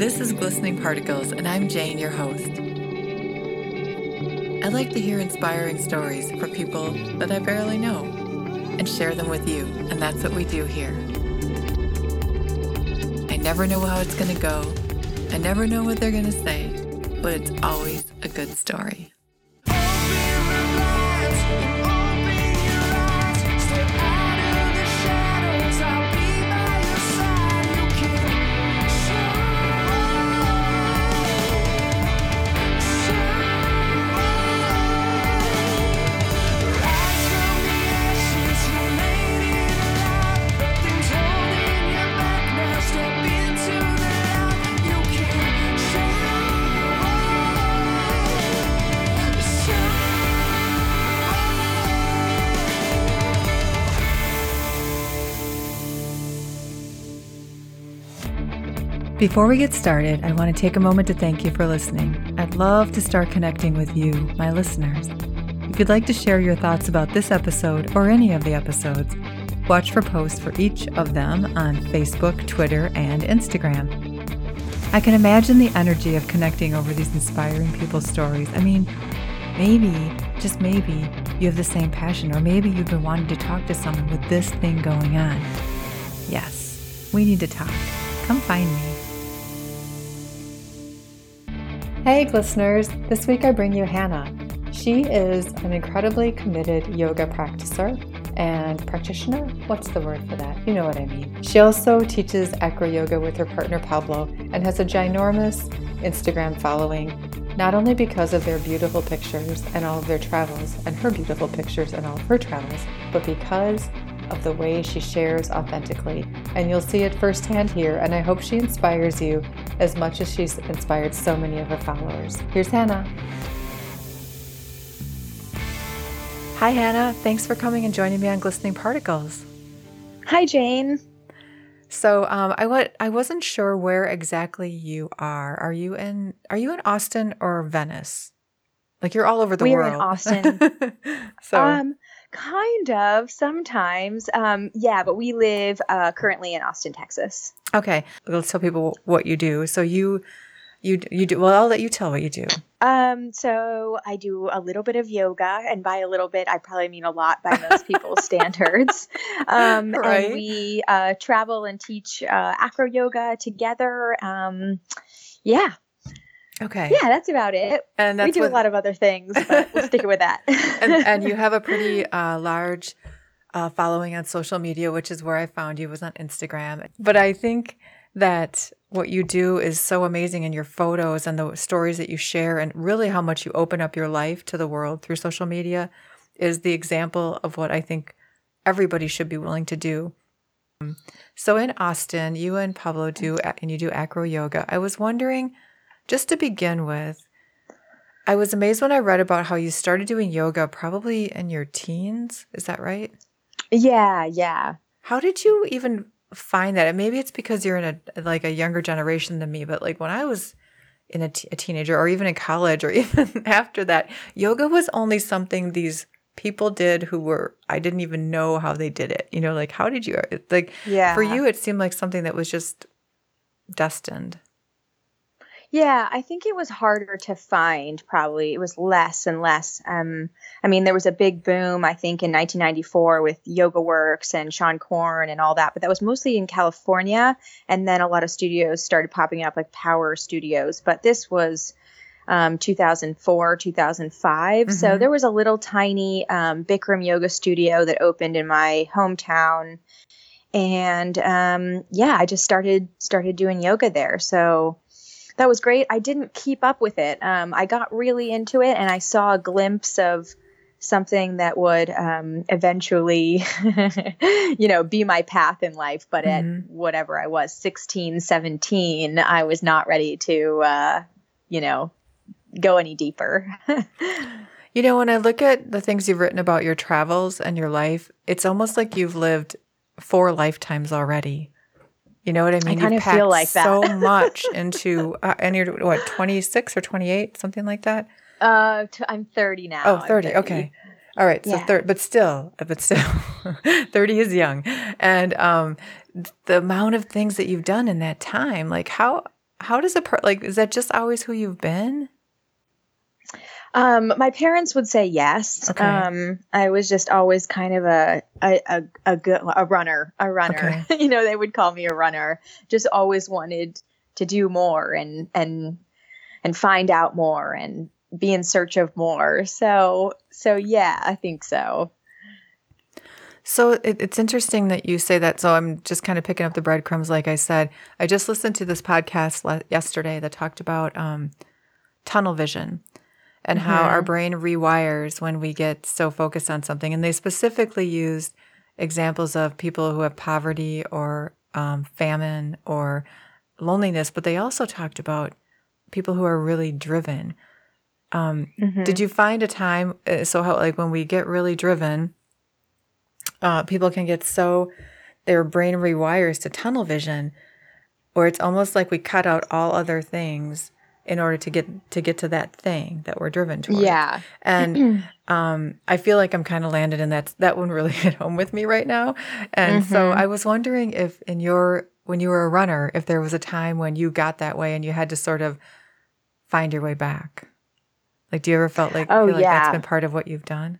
This is Glistening Particles, and I'm Jane, your host. I like to hear inspiring stories for people that I barely know and share them with you, and that's what we do here. I never know how it's going to go, I never know what they're going to say, but it's always a good story. Before we get started, I want to take a moment to thank you for listening. I'd love to start connecting with you, my listeners. If you'd like to share your thoughts about this episode or any of the episodes, watch for posts for each of them on Facebook, Twitter, and Instagram. I can imagine the energy of connecting over these inspiring people's stories. I mean, maybe, just maybe, you have the same passion, or maybe you've been wanting to talk to someone with this thing going on. Yes, we need to talk. Come find me. Hey, listeners! This week I bring you Hannah. She is an incredibly committed yoga practicer and practitioner. What's the word for that? You know what I mean. She also teaches acro yoga with her partner Pablo and has a ginormous Instagram following, not only because of their beautiful pictures and all of their travels, and her beautiful pictures and all of her travels, but because of the way she shares authentically. And you'll see it firsthand here, and I hope she inspires you as much as she's inspired so many of her followers. Here's Hannah. Hi, Hannah. Thanks for coming and joining me on Glistening Particles. Hi, Jane. So, um, I w- I wasn't sure where exactly you are. Are you in Are you in Austin or Venice? Like you're all over the we world. are in Austin. so, um, kind of sometimes. Um, yeah, but we live uh, currently in Austin, Texas. okay, let's tell people what you do. So you you you do well. I'll let you tell what you do. Um, so I do a little bit of yoga, and by a little bit, I probably mean a lot by most people's standards. Um, Right. And we uh, travel and teach uh, acro yoga together. Um, yeah, Okay. yeah, that's about it. And that's we do with- a lot of other things, but we'll stick it with that. and, and you have a pretty uh, large uh, following on social media, which is where I found you was on Instagram. But I think that what you do is so amazing in your photos and the stories that you share, and really how much you open up your life to the world through social media, is the example of what I think everybody should be willing to do. So in Austin, you and Pablo do, and you do acro yoga. I was wondering, just to begin with, I was amazed when I read about how you started doing yoga probably in your teens. Is that right? yeah, yeah. How did you even find that? And maybe it's because you're in a like a younger generation than me, but like when I was in a, t- a teenager or even in college or even after that, yoga was only something these people did who were I didn't even know how they did it. You know, like how did you like Yeah. for you it seemed like something that was just destined. Yeah, I think it was harder to find probably. It was less and less. Um, I mean, there was a big boom, I think, in 1994 with Yoga Works and Seane Corn and all that, but that was mostly in California. And then a lot of studios started popping up, like Power Studios. But this was um, 2004, 2005. So Mhm. there was a little tiny um, Bikram yoga studio that opened in my hometown. And um, yeah, I just started started doing yoga there. So that was great. I didn't keep up with it. Um, I got really into it, and I saw a glimpse of something that would um, eventually, you know, be my path in life. But Mhm. at whatever I was, 16, 17, I was not ready to, uh, you know, go any deeper. You know, when I look at the things you've written about your travels and your life, it's almost like you've lived four lifetimes already. You know what I mean? kinda You've feel like that. so much into, uh, and you're what, 26 or 28, something like that? uh, t- I'm 30 now. Oh, I'm 30. Okay. All right. So Yeah. third, but still, but still, 30 is young. And um, the amount of things that you've done in that time, like how, how does it per- like is that just always who you've been? Um, my parents would say yes. Okay. Um, I was just always kind of a a a, a good a runner, a runner. you know, they would call me a runner. Just always wanted to do more and and and find out more and be in search of more. So so yeah, I think so. So it, it's interesting that you say that. So I'm just kind of picking up the breadcrumbs, like I said. I just listened to this podcast le- yesterday that talked about um, tunnel vision and mm-hmm. how our brain rewires when we get so focused on something. And they specifically used examples of people who have poverty or um, famine or loneliness, but they also talked about people who are really driven. Um, mm-hmm. Did you find a time? Uh, so, how, like when we get really driven, uh, people can get so their brain rewires to tunnel vision, where it's almost like we cut out all other things in order to get to get to that thing that we're driven towards. Yeah. And um, I feel like I'm kind of landed in that that one really hit home with me right now. And mm-hmm. so I was wondering if in your when you were a runner, if there was a time when you got that way and you had to sort of find your way back. Like do you ever felt like oh, feel like yeah. that's been part of what you've done?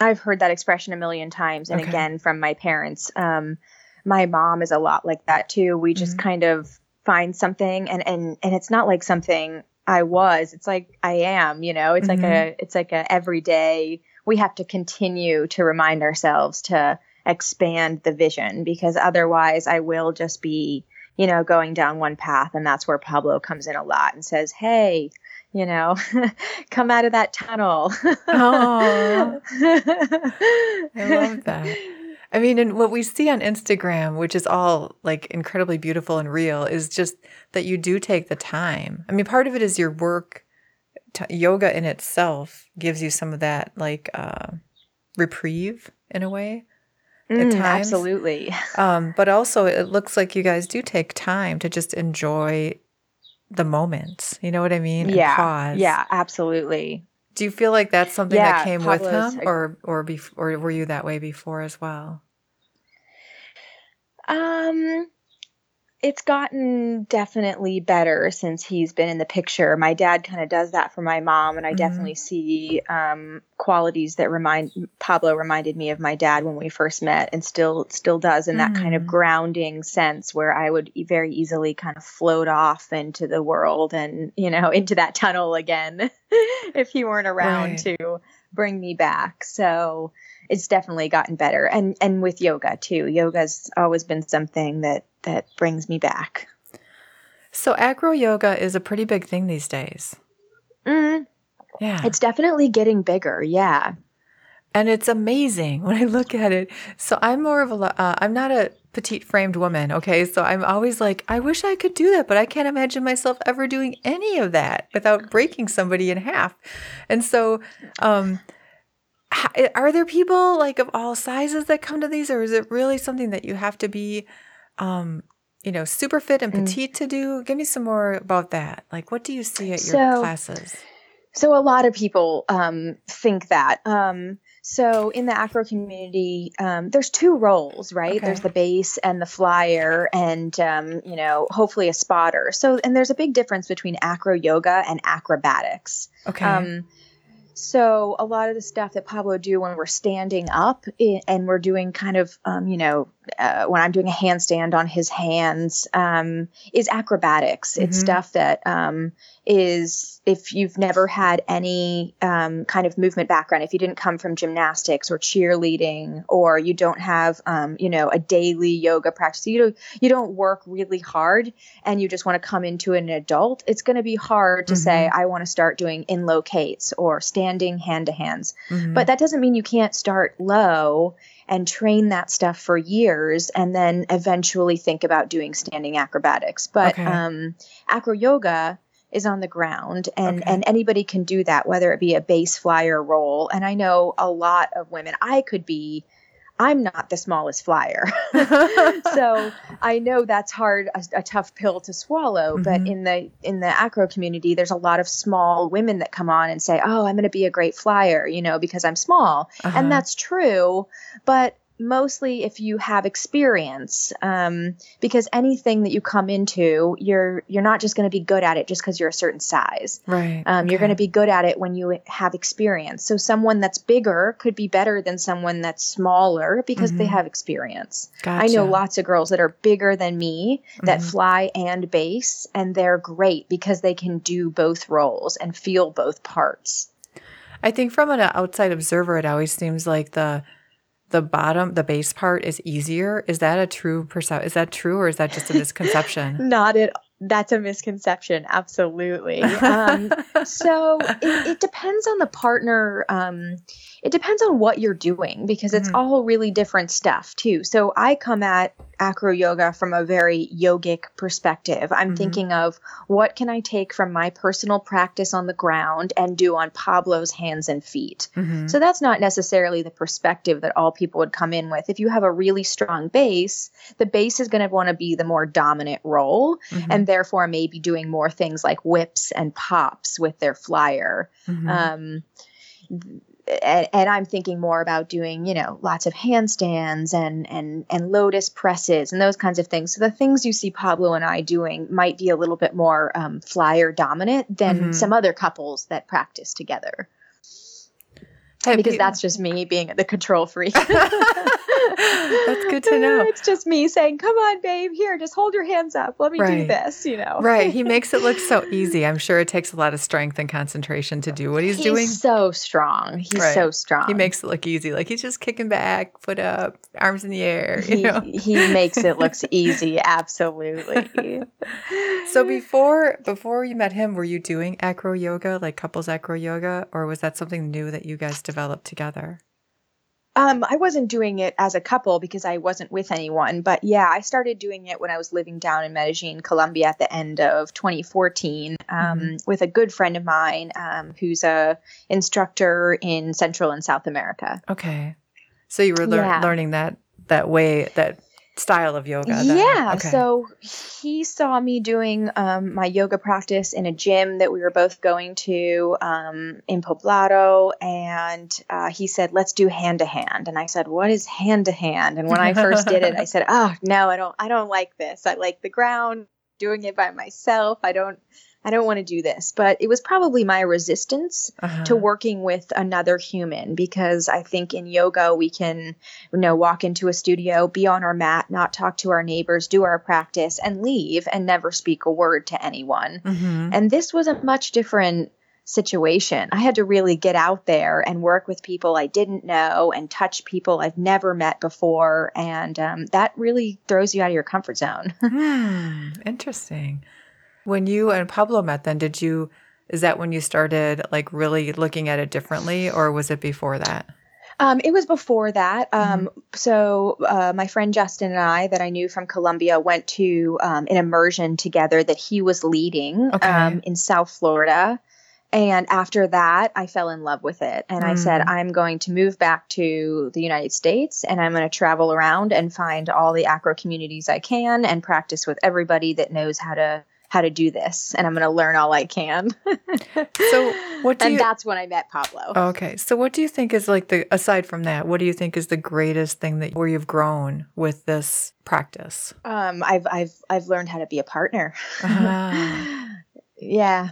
I've heard that expression a million times and okay. again from my parents. Um, my mom is a lot like that too. We just mm-hmm. kind of find something and and and it's not like something I was. It's like I am, you know. It's mm-hmm. like a it's like a everyday we have to continue to remind ourselves to expand the vision because otherwise I will just be, you know, going down one path and that's where Pablo comes in a lot and says, "Hey, you know, come out of that tunnel." Oh. I love that. I mean, and what we see on Instagram, which is all like incredibly beautiful and real, is just that you do take the time. I mean, part of it is your work. T- yoga in itself gives you some of that like uh, reprieve in a way. Mm, absolutely. Um, but also, it looks like you guys do take time to just enjoy the moments. You know what I mean? And yeah. Pause. Yeah, absolutely. Do you feel like that's something yeah, that came with him, or or bef- or were you that way before as well? Um, it's gotten definitely better since he's been in the picture. My dad kind of does that for my mom, and I mm-hmm. definitely see um, qualities that remind Pablo reminded me of my dad when we first met, and still still does in that mm-hmm. kind of mm. grounding sense where I would very easily kind of float off into the world and you know into that tunnel again if he weren't around right. to bring me back. So it's definitely gotten better, and and with yoga too. Yoga's always been something that that brings me back. So acro yoga is a pretty big thing these days. Mm, yeah. It's definitely getting bigger. Yeah. And it's amazing when I look at it. So I'm more of a, uh, I'm not a petite framed woman. Okay. So I'm always like, I wish I could do that, but I can't imagine myself ever doing any of that without breaking somebody in half. And so, um, are there people like of all sizes that come to these or is it really something that you have to be um, you know, super fit and mm. petite mm. to do? Give me some more about that. Like, what do you see at your so, classes? So, a lot of people um, think that. Um, so, in the acro community, um, there's two roles, right? Okay. There's the base and the flyer, and um, you know, hopefully a spotter. So, and there's a big difference between acro yoga and acrobatics. Okay um, so a lot of the stuff that Pablo do when we're standing up and we're doing kind of, um, you know, uh, when I'm doing a handstand on his hands, um, is acrobatics. Mm-hmm. It's stuff that um, is if you've never had any um, kind of movement background, if you didn't come from gymnastics or cheerleading, or you don't have, um, you know, a daily yoga practice, you don't you don't work really hard, and you just want to come into an adult, it's going to be hard to mm-hmm. say I want to start doing inlocates or standing hand to hands. Mm-hmm. But that doesn't mean you can't start low and train that stuff for years and then eventually think about doing standing acrobatics. But okay. um, acro yoga is on the ground and okay. and anybody can do that whether it be a base flyer roll and i know a lot of women i could be i'm not the smallest flyer so i know that's hard a, a tough pill to swallow mm-hmm. but in the in the acro community there's a lot of small women that come on and say oh i'm going to be a great flyer you know because i'm small uh-huh. and that's true but mostly if you have experience um, because anything that you come into you're you're not just going to be good at it just because you're a certain size right um, okay. you're going to be good at it when you have experience so someone that's bigger could be better than someone that's smaller because they Mhm. have experience gotcha. i know lots of girls that are bigger than me that Mhm. fly and base and they're great because they can do both roles and feel both parts I think from an outside observer, it always seems like the the bottom, the base part is easier. Is that a true percep? Is that true, or is that just a misconception? Not at that's a misconception. Absolutely. Um, so it, it depends on the partner. Um, it depends on what you're doing because it's Mhm. all really different stuff too. So I come at acro yoga from a very yogic perspective. I'm Mhm. thinking of what can I take from my personal practice on the ground and do on Pablo's hands and feet. Mhm. So that's not necessarily the perspective that all people would come in with. If you have a really strong base, the base is going to want to be the more dominant role Mhm. and therefore maybe doing more things like whips and pops with their flyer. Mhm. Um, and, and I'm thinking more about doing, you know, lots of handstands and and and lotus presses and those kinds of things. So the things you see Pablo and I doing might be a little bit more um, flyer dominant than Mhm. some other couples that practice together Have because you- that's just me being the control freak. That's good to know. It's just me saying, "Come on, babe, here, just hold your hands up. Let me do this." You know, right. He makes it look so easy. I'm sure it takes a lot of strength and concentration to do what he's, doing. He's doing. so strong. He's Right. so strong. He makes it look easy. Like he's just kicking back, foot up, arms in the air. You he, know. he makes it look easy. Absolutely. So before before you met him, were you doing acro yoga, like couples acro yoga, or was that something new that you guys developed together? Um, I wasn't doing it as a couple because I wasn't with anyone, but yeah, I started doing it when I was living down in Medellin, Colombia, at the end of 2014, um, Mm-hmm. with a good friend of mine um, who's a instructor in Central and South America. Okay. So you were lear- Yeah. learning that that way that style of yoga. then. Yeah. Okay. So he saw me doing um, my yoga practice in a gym that we were both going to um, in Poblado. And uh, he said, let's do hand to hand. And I said, what is hand to hand? And when I first did it, I said, oh, no, I don't, I don't like this. I like the ground doing it by myself. I don't, I don't want to do this. But it was probably my resistance Uh-huh. to working with another human because I think in yoga we can, you know, walk into a studio, be on our mat, not talk to our neighbors, do our practice, and leave and never speak a word to anyone. Mhm. And this was a much different situation. I had to really get out there and work with people I didn't know and touch people I've never met before. And um, that really throws you out of your comfort zone. Hmm, interesting. When you and Pablo met, then did you? Is that when you started like really looking at it differently, or was it before that? Um, it was before that. Mm-hmm. Um, So, uh, my friend Justin and I, that I knew from Colombia, went to um, an immersion together that he was leading Okay. um, in South Florida. And after that, I fell in love with it. And I said, Mm. I'm going to move back to the United States and I'm going to travel around and find all the acro communities I can and practice with everybody that knows how to how to do this and i'm going to learn all i can So, what do and you- that's when i met pablo Okay. So what do you think is like the aside from that, what do you think is the greatest thing that where you've grown with this practice? Um, I've I've I've learned how to be a partner. Ah. yeah,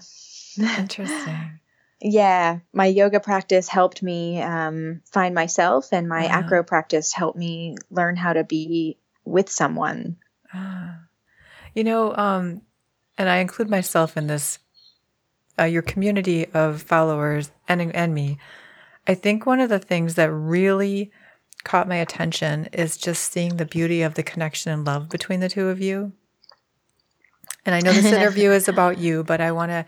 Interesting. yeah. My yoga practice helped me um, find myself, and my Uh-huh. acro practice helped me learn how to be with someone. Ah. You know, um, and I include myself in this, uh, your community of followers and and me. I think one of the things that really caught my attention is just seeing the beauty of the connection and love between the two of you. And I know this interview is about you, but I want to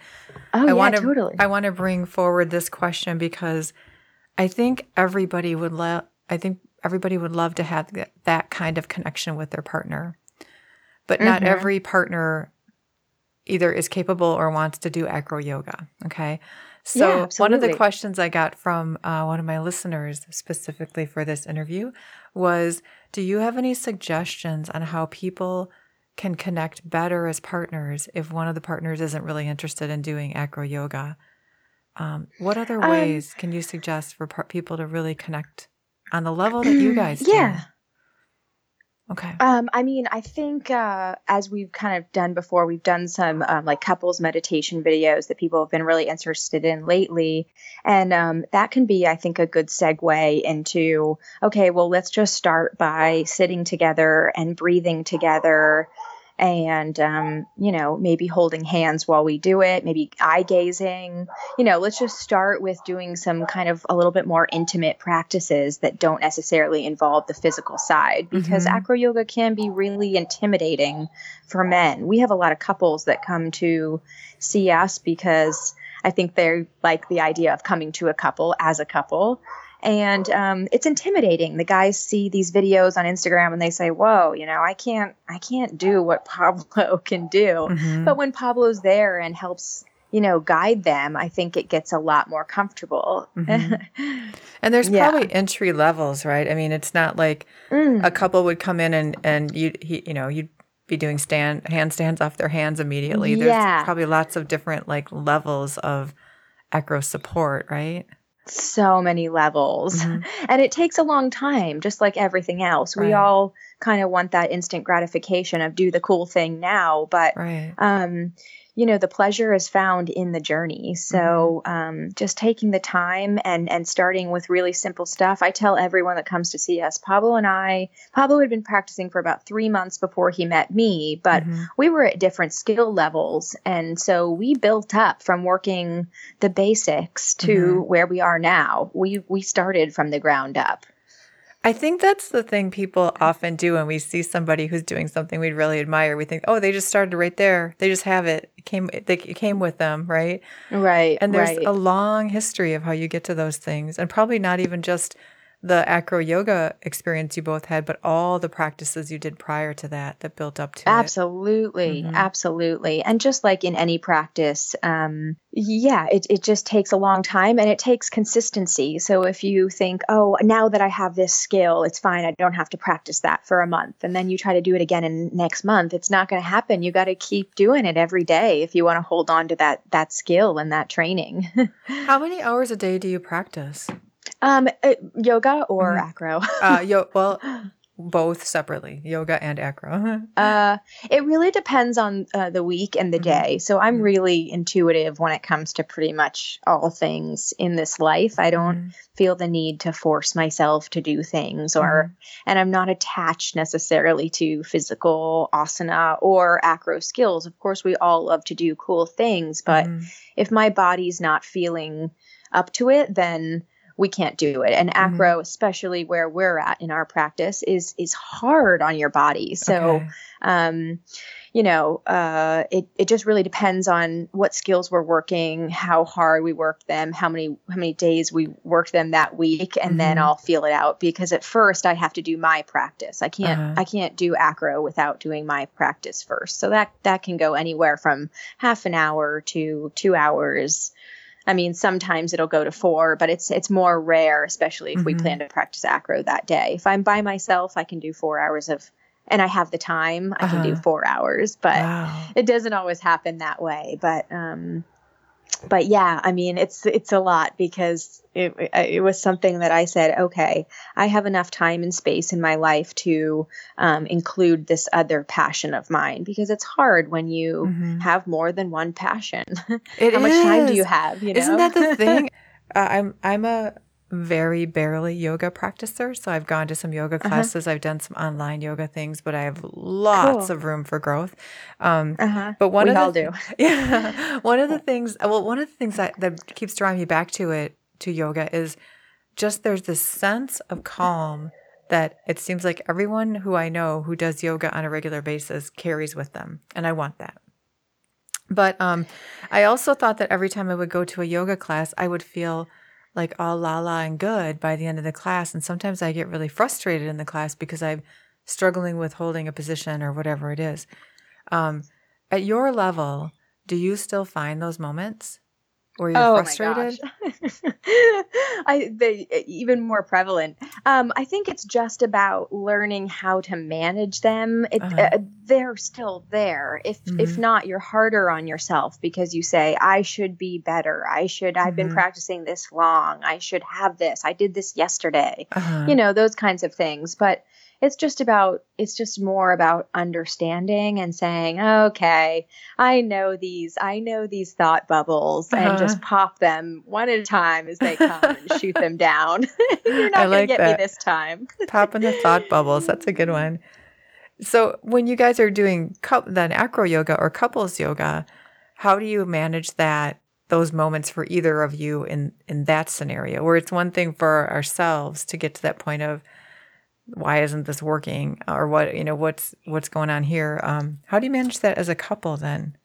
Oh I yeah, want to totally. I want to bring forward this question because I think everybody would love I think everybody would love to have that, kind of connection with their partner. But not Mhm. every partner either is capable or wants to do acro yoga, okay? So Yeah, one of the questions I got from uh, one of my listeners specifically for this interview was do you have any suggestions on how people can connect better as partners if one of the partners isn't really interested in doing acro yoga. Um, what other Um, ways can you suggest for par- people to really connect on the level that you guys do? Okay. Um, I mean, I think uh, as we've kind of done before, we've done some um, like couples meditation videos that people have been really interested in lately, and um, that can be, I think, a good segue into okay, well, let's just start by sitting together and breathing together and um, you know maybe holding hands while we do it maybe eye gazing. You know let's just start with doing some kind of a little bit more intimate practices that don't necessarily involve the physical side because Mhm. acro yoga can be really intimidating for men. We have a lot of couples that come to see us because i think they like the idea of coming to a couple as a couple and um, it's intimidating the guys see these videos on instagram and they say whoa you know i can't i can't do what pablo can do Mhm. but when pablo's there and helps you know guide them i think it gets a lot more comfortable Mhm. and there's yeah. probably entry levels, right? I mean, it's not like Mm, a couple would come in and and you you know you'd be doing stand handstands off their hands immediately. There's Yeah. probably lots of different like levels of acro support, right? So many levels Mhm. and it takes a long time just like everything else we all kind of want that instant gratification of do the cool thing now but Right. um, you know the pleasure is found in the journey. So um, just taking the time and and starting with really simple stuff. I tell everyone that comes to see us pablo and i pablo had been practicing for about three months before he met me but Mhm. we were at different skill levels. And so we built up from working the basics to Mhm. where we are now. We we started from the ground up I think that's the thing people often do when we see somebody who's doing something we'd really admire. We think, oh, they just started right there. They just have it. It came. They, it came with them, right? right And there's right. a long history of how you get to those things, and probably not even just the acro yoga experience you both had, but all the practices you did prior to that that built up to it. Absolutely, Mhm. absolutely. And just like in any practice, um, yeah, it, it just takes a long time and it takes consistency. So if you think, oh, now that I have this skill, it's fine, I don't have to practice that for a month. And then you try to do it again in next month, it's not going to happen. You got to keep doing it every day if you want to hold on to that that skill and that training. How many hours a day do you practice? Um, uh, yoga or Mhm. acro? Uh, yo, well, both separately, yoga and acro. Uh, it really depends on uh, the week and the Mhm. day. So I'm Mhm. really intuitive when it comes to pretty much all things in this life. I don't Mhm. feel the need to force myself to do things or and I'm not attached necessarily to physical asana or acro skills. Of course, we all love to do cool things, but Mhm. if my body's not feeling up to it, then we can't do it. And Mm-hmm. acro, especially where we're at in our practice, is is hard on your body. So Okay. um, you know, uh, it it just really depends on what skills we're working, how hard we work them, how many how many days we work them that week, and then Mhm. I'll feel it out. Because at first I have to do my practice. I can't Uh-huh. I can't do acro without doing my practice first. So that that can go anywhere from half an hour to two hours. I mean, sometimes it'll go to four, but it's it's more rare, especially if we Mhm. plan to practice acro that day. If I'm by myself, I can do four hours of, and I have the time, I can do Uh-huh. four hours. But wow. it doesn't always happen that way. But um, but yeah, I mean, it's it's a lot because it it was something that I said, okay, I have enough time and space in my life to um, include this other passion of mine because it's hard when you Mhm. have more than one passion. It How much time do you have? You know? Isn't that the thing? uh, I'm I'm a very barely yoga practicer, so I've gone to some yoga Uh-huh. classes. I've done some online yoga things, but I have lots Cool. of room for growth. Um, uh-huh. but one We of all the, do. Yeah, one of the things. Well, one of the things that that keeps drawing me back to it to yoga is just there's this sense of calm that it seems like everyone who I know who does yoga on a regular basis carries with them, and I want that. But um, I also thought that every time I would go to a yoga class, I would feel like all la la and good by the end of the class. And sometimes I get really frustrated in the class because I'm struggling with holding a position or whatever it is. Um, at your level, do you still find those moments? Or you're oh frustrated? I they even more prevalent. Um, I think it's just about learning how to manage them. It, uh-huh. uh, they're still there. If mm-hmm. if not, you're harder on yourself because you say, "I should be better. I should. I've mm-hmm. been practicing this long. I should have this. I did this yesterday." Uh-huh. You know those kinds of things. But it's just about it's just more about understanding and saying okay i know these i know these thought bubbles uh-huh. and just pop them one at a time as they come and shoot them down you're not like gonna get that. me this time popping the thought bubbles that's a good one so when you guys are doing then acro yoga or couples yoga how do you manage that those moments for either of you in in that scenario where it's one thing for ourselves to get to that point of why isn't this working? Or what you know what's what's going on here? Um, how do you manage that as a couple then?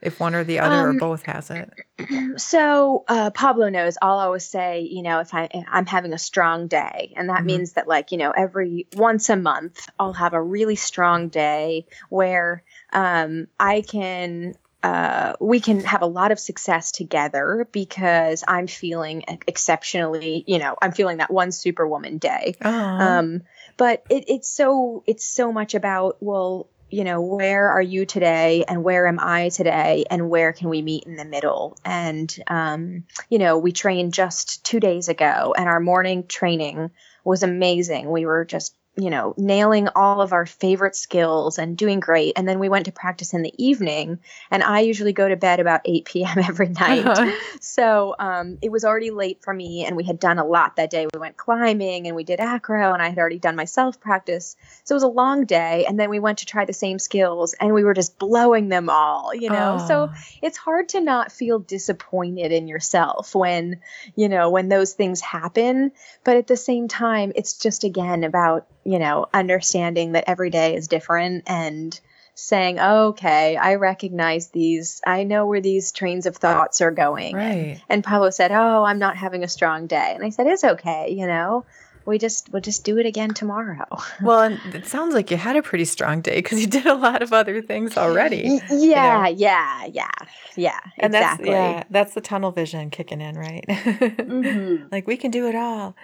If one or the other um, or both has it? So uh, pablo knows i'll always say you know if I, i'm having a strong day and that mm-hmm. means that like you know every once a month i'll have a really strong day where um, i can uh, we can have a lot of success together because I'm feeling exceptionally, you know, I'm feeling that one superwoman day. Um, but it, it's so it's so much about well, you know, where are you today and where am I today and where can we meet in the middle? And um, you know, we trained just two days ago, and our morning training was amazing. We were just you know, nailing all of our favorite skills and doing great. And then we went to practice in the evening. And I usually go to bed about 8 p.m. every night. Uh-huh. So um, it was already late for me. And we had done a lot that day. We went climbing and we did acro, and I had already done my self practice. So it was a long day. And then we went to try the same skills and we were just blowing them all, you know? Oh. So it's hard to not feel disappointed in yourself when, you know, when those things happen. But at the same time, it's just again about you know, understanding that every day is different and saying, oh, okay, I recognize these. I know where these trains of thoughts are going. Right. And, Pablo said, oh, I'm not having a strong day. And I said, it's okay, you know, we just we'll just do it again tomorrow. well, and it sounds like you had a pretty strong day because you did a lot of other things already. Yeah, you know? yeah, yeah, yeah. And exactly. That's, yeah, that's the tunnel vision kicking in, right? mm-hmm. Like we can do it all.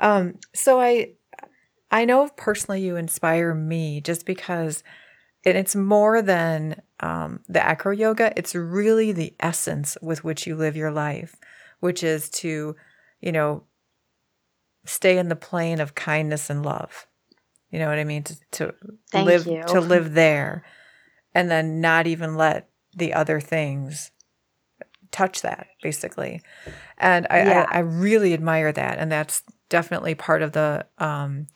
Um, so I I know personally you inspire me just because and it's more than um, the acro yoga. It's really the essence with which you live your life, which is to, you know, stay in the plane of kindness and love. You know what I mean? To, to live you. to live there, and then not even let the other things touch that, basically. And I, yeah. I, I really admire that, and that's definitely part of the um,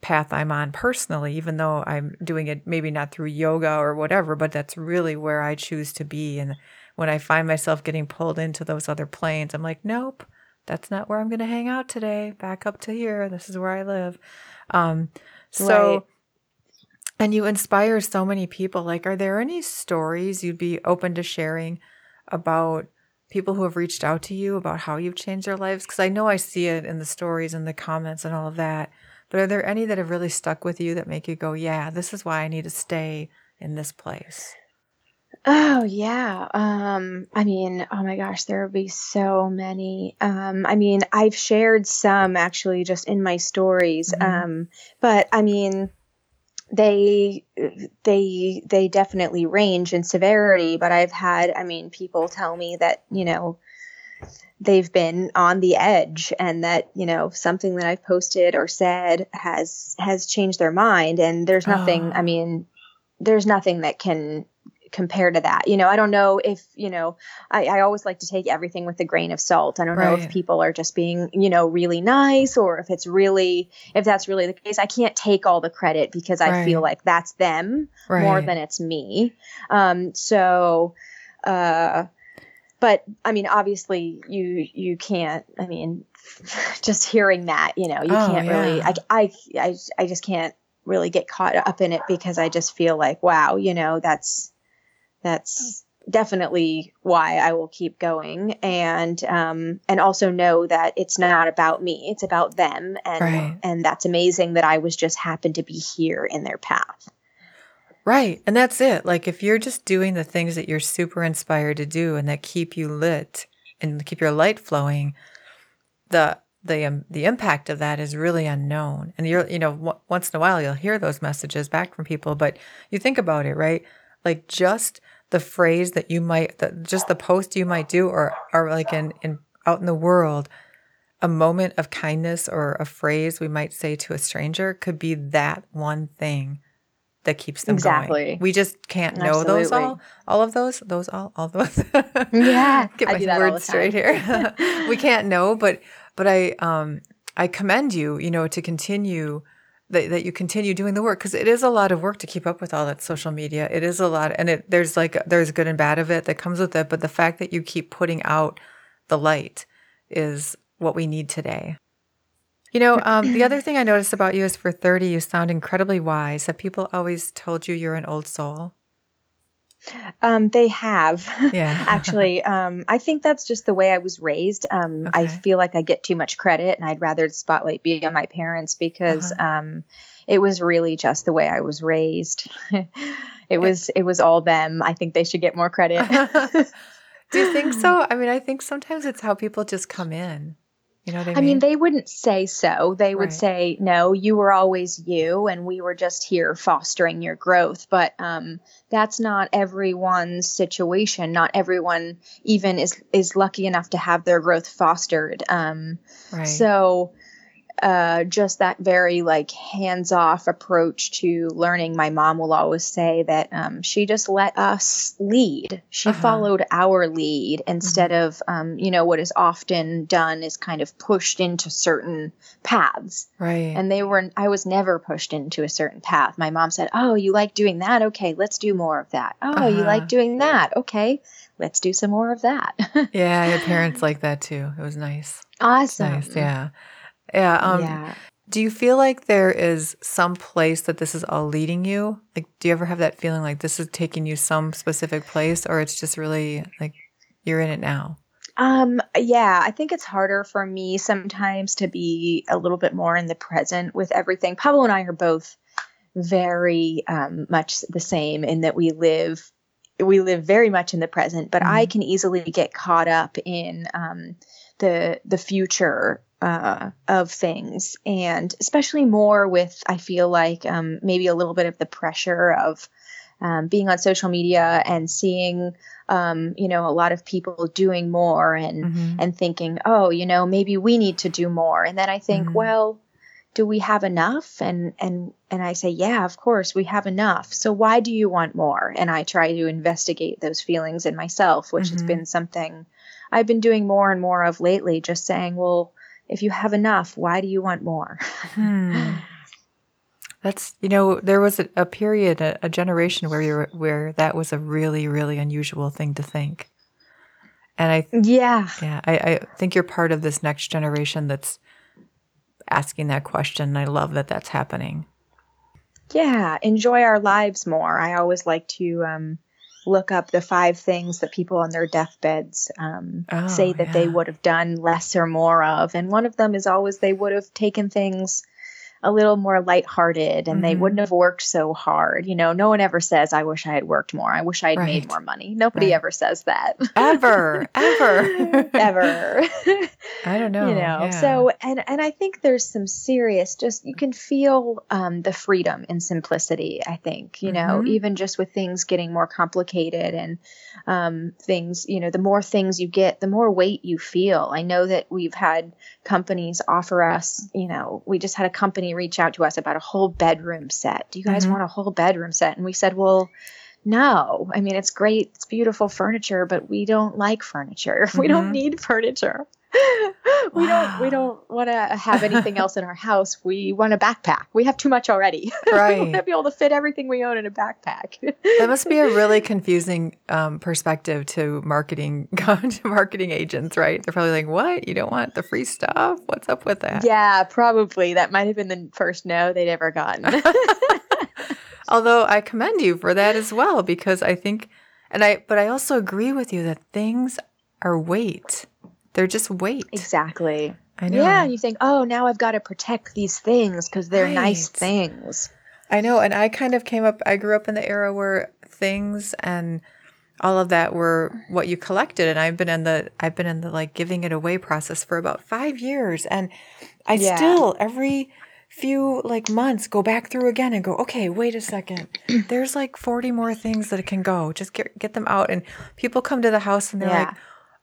path I'm on personally, even though I'm doing it maybe not through yoga or whatever, but that's really where I choose to be. And when I find myself getting pulled into those other planes, I'm like, nope, that's not where I'm going to hang out today. Back up to here. This is where I live. Um, so, right. and you inspire so many people. Like, are there any stories you'd be open to sharing about? people who have reached out to you about how you've changed their lives? Because I know I see it in the stories and the comments and all of that. But are there any that have really stuck with you that make you go, yeah, this is why I need to stay in this place? Oh yeah. Um I mean, oh my gosh, there would be so many. Um I mean, I've shared some actually just in my stories. Mm-hmm. Um but I mean, they they they definitely range in severity, but I've had I mean, people tell me that, you know, they've been on the edge and that you know something that i've posted or said has has changed their mind and there's nothing oh. i mean there's nothing that can compare to that you know i don't know if you know I, I always like to take everything with a grain of salt i don't right. know if people are just being you know really nice or if it's really if that's really the case i can't take all the credit because i feel like that's them right. more than it's me um so uh but I mean, obviously, you you can't. I mean, just hearing that, you know, you oh, can't yeah. really. I, I I I just can't really get caught up in it because I just feel like, wow, you know, that's that's definitely why I will keep going and um and also know that it's not about me it's about them and right. and that's amazing that I was just happened to be here in their path. Right. And that's it. Like if you're just doing the things that you're super inspired to do and that keep you lit and keep your light flowing, the the um, the impact of that is really unknown. And you're you know w- once in a while you'll hear those messages back from people, but you think about it, right? Like just the phrase that you might, the, just the post you might do, or or like in in out in the world, a moment of kindness or a phrase we might say to a stranger could be that one thing that keeps them exactly. going. We just can't know Absolutely. those all, all of those, those all, all those. Yeah, get my do that all the words straight here. we can't know, but but I um I commend you, you know, to continue that, that you continue doing the work because it is a lot of work to keep up with all that social media. It is a lot, and it there's like there's good and bad of it that comes with it. But the fact that you keep putting out the light is what we need today. You know, um, the other thing I noticed about you is for 30, you sound incredibly wise. Have people always told you you're an old soul? Um, they have. Yeah. Actually, um, I think that's just the way I was raised. Um, I feel like I get too much credit, and I'd rather the spotlight be on my parents because Uh-huh. um, it was really just the way I was raised. it was it was all them. I think they should get more credit. Do you think so? I mean, I think sometimes it's how people just come in. You know I mean? I mean, they wouldn't say so. They would Right. say, "No, you were always you, and we were just here fostering your growth." But um, that's not everyone's situation. Not everyone even is is lucky enough to have their growth fostered. Um, right. So, uh, just that very like hands off approach to learning. My mom will always say that um, she just let us lead. She Uh-huh. Mm-hmm. followed our lead instead of, um, you know, what is often done is kind of pushed into certain paths. right. And they were, I was never pushed into a certain path. My mom said, Oh, you like doing that? Okay, let's do more of that. Oh, you Uh-huh. like doing that? Okay, let's do some more of that. yeah, had parents like that too. It was nice. awesome. Nice. Yeah. Yeah. Um, yeah. Do you feel like there is some place that this is all leading you? Like, do you ever have that feeling like this is taking you some specific place, or it's just really like you're in it now? Um, yeah, I think it's harder for me sometimes to be a little bit more in the present with everything. Pablo and I are both very um, much the same in that we live we live very much in the present, but I Mhm. can easily get caught up in um, the the future uh, of things, and especially more with I feel like um, maybe a little bit of the pressure of um, being on social media and seeing um, you know a lot of people doing more and Mhm. and thinking, oh, you know, maybe we need to do more. And then I think, Mhm. well, do we have enough? And and and I say, yeah, of course we have enough. So why do you want more? And I try to investigate those feelings in myself, which has Mhm. been something I've been doing more and more of lately. Just saying, well, if you have enough, why do you want more? Hmm. That's you know there was a, a period, a, a generation where you were, where that was a really really unusual thing to think, and I yeah, yeah I, I think you're part of this next generation that's asking that question. And I love that that's happening. yeah. Enjoy our lives more. I always like to um, look up the five things that people on their deathbeds um, Oh, say that they would have done less or more of. And one of them is always they would have taken things a little more lighthearted and they Mhm. wouldn't have worked so hard. You know, no one ever says, I wish I had worked more. I wish I had Right. made more money. Nobody Right. ever says that. Ever, ever, ever. I don't know. you know yeah. so and and i think there's some serious just you can feel um, the freedom and simplicity i think you know Mhm. even just with things getting more complicated and um, things you know the more things you get the more weight you feel i know that we've had companies offer us you know we just had a company reach out to us about a whole bedroom set. Do you guys Mhm. want a whole bedroom set? And we said well no. I mean it's great. It's beautiful furniture but we don't like furniture. We don't Mhm. need furniture we don't we don't want to have anything else in our house we want a backpack we have too much already Right. we want to be able to fit everything we own in a backpack That must be a really confusing um, perspective to marketing to marketing agents, right? They're probably like, "What? You don't want the free stuff? What's up with that?" yeah probably that might have been the first no they'd ever gotten Although I commend you for that as well because I think, and I, but I also agree with you that things are weight. They're just weight. exactly I know. yeah and you think oh now i've got to protect these things because they're nice things I know. And I kind of came up, I grew up in the era where things and all of that were what you collected and I've been in the I've been in the like giving it away process for about 5 years and I Yeah. still every few like months go back through again and go okay wait a second there's like 40 more things that can go just get get them out and people come to the house and they're Yeah. like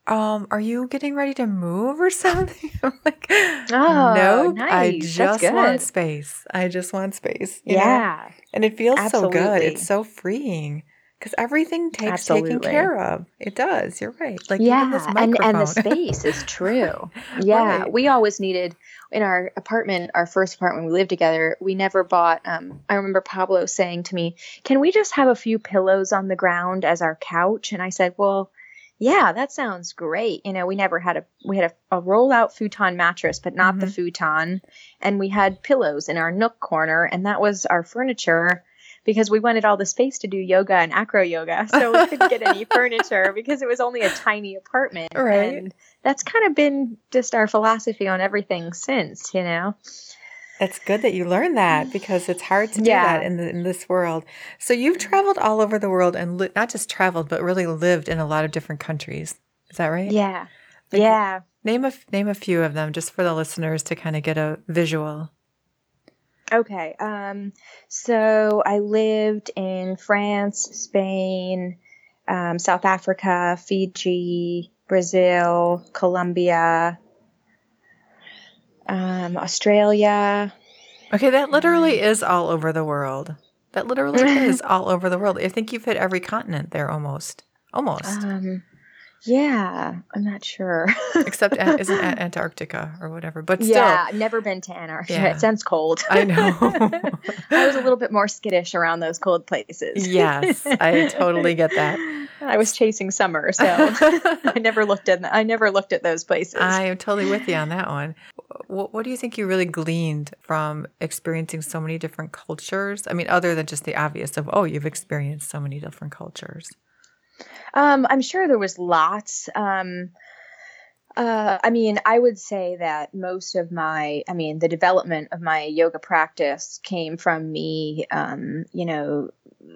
um are you getting ready to move or something I'm like Oh, no I nice. That's just want space I just want space you know? Yeah. And it feels so good. It's so freeing because everything takes taken Absolutely. care of. It does. You're right. Like yeah, and and the space is true. Yeah, Right. we always needed in our apartment, our first apartment we lived together. We never bought. Um, I remember Pablo saying to me, "Can we just have a few pillows on the ground as our couch?" And I said, "Well." Yeah, that sounds great. You know, we never had a we had a, a rollout futon mattress, but not the Mhm. futon, and we had pillows in our nook corner, and that was our furniture because we wanted all the space to do yoga and acro yoga. So we couldn't get any furniture because it was only a tiny apartment. Right. And that's kind of been just our philosophy on everything since, you know? It's good that you learned that because it's hard to do that in the, in this world. So you've traveled all over the world and li- not just traveled, but really lived in a lot of different countries. Is that right? Yeah. Like- yeah. Name a name a few of them just for the listeners to kind of get a visual. Okay. Um, so I lived in France, Spain, um, South Africa, Fiji, Brazil, Colombia, um, Australia. Okay, that literally is all over the world. That literally is all over the world. I think you've hit every continent there almost. Almost. Um, yeah, I'm not sure. Except An- isn't An- Antarctica or whatever. But still, yeah, never been to Antarctica. Yeah. It sounds cold. I know. I was a little bit more skittish around those cold places. yes, I totally get that. I was chasing summer, so I never looked at I never looked at those places. I am totally with you on that one. What, what do you think you really gleaned from experiencing so many different cultures? I mean, other than just the obvious of, oh, you've experienced so many different cultures. Um, I'm sure there was lots. Um, uh, I mean, I would say that most of my, I mean, the development of my yoga practice came from me, um, you know,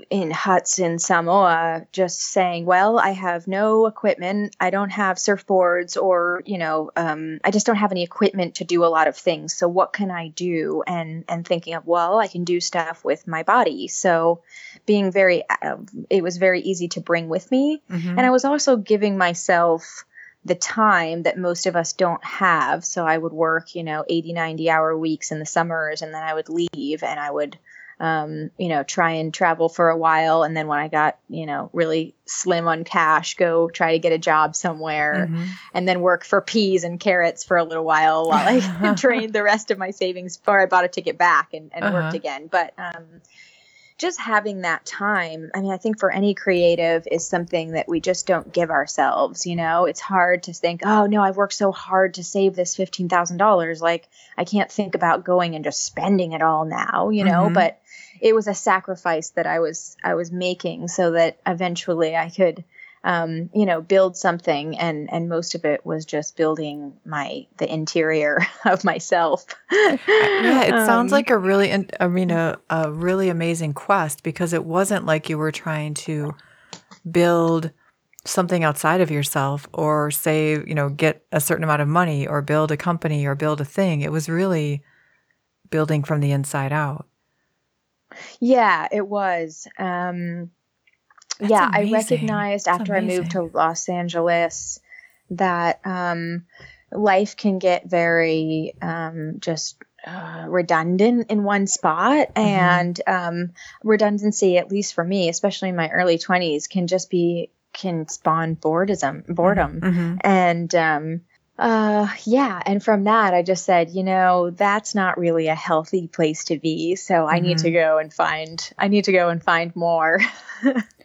in huts in Samoa, just saying, well, I have no equipment. I don't have surfboards or, you know, um, I just don't have any equipment to do a lot of things. So what can I do? And, and thinking of, well, I can do stuff with my body. So being very, uh, it was very easy to bring with me. Mhm. And I was also giving myself the time that most of us don't have. So I would work, you know, 80, 90 hour weeks in the summers, and then I would leave and I would, um, you know, try and travel for a while. And then when I got, you know, really slim on cash, go try to get a job somewhere Mhm. and then work for peas and carrots for a little while while I drained the rest of my savings before I bought a ticket back and, and Uh-huh. worked again. But um, just having that time, I mean, I think for any creative is something that we just don't give ourselves. You know, it's hard to think, oh no, I've worked so hard to save this fifteen thousand dollars. Like I can't think about going and just spending it all now. You know, Mhm. but it was a sacrifice that I was I was making so that eventually I could um, you know, build something, and and most of it was just building my the interior of myself. Yeah, it sounds Um, like a really, I mean, a, a really amazing quest because it wasn't like you were trying to build something outside of yourself or say, you know, get a certain amount of money or build a company or build a thing. It was really building from the inside out. yeah, it was. Um, That's yeah, I recognized That's after I moved to Los Angeles that um, life can get very um, just uh, redundant in one spot, Mhm. and um, redundancy, at least for me, especially in my early twenties, can just be can spawn boredom. Boredom, Mhm. and um, uh, yeah, and from that, I just said, you know, that's not really a healthy place to be. So I need to Mm-hmm. go and find. I need to go and find more.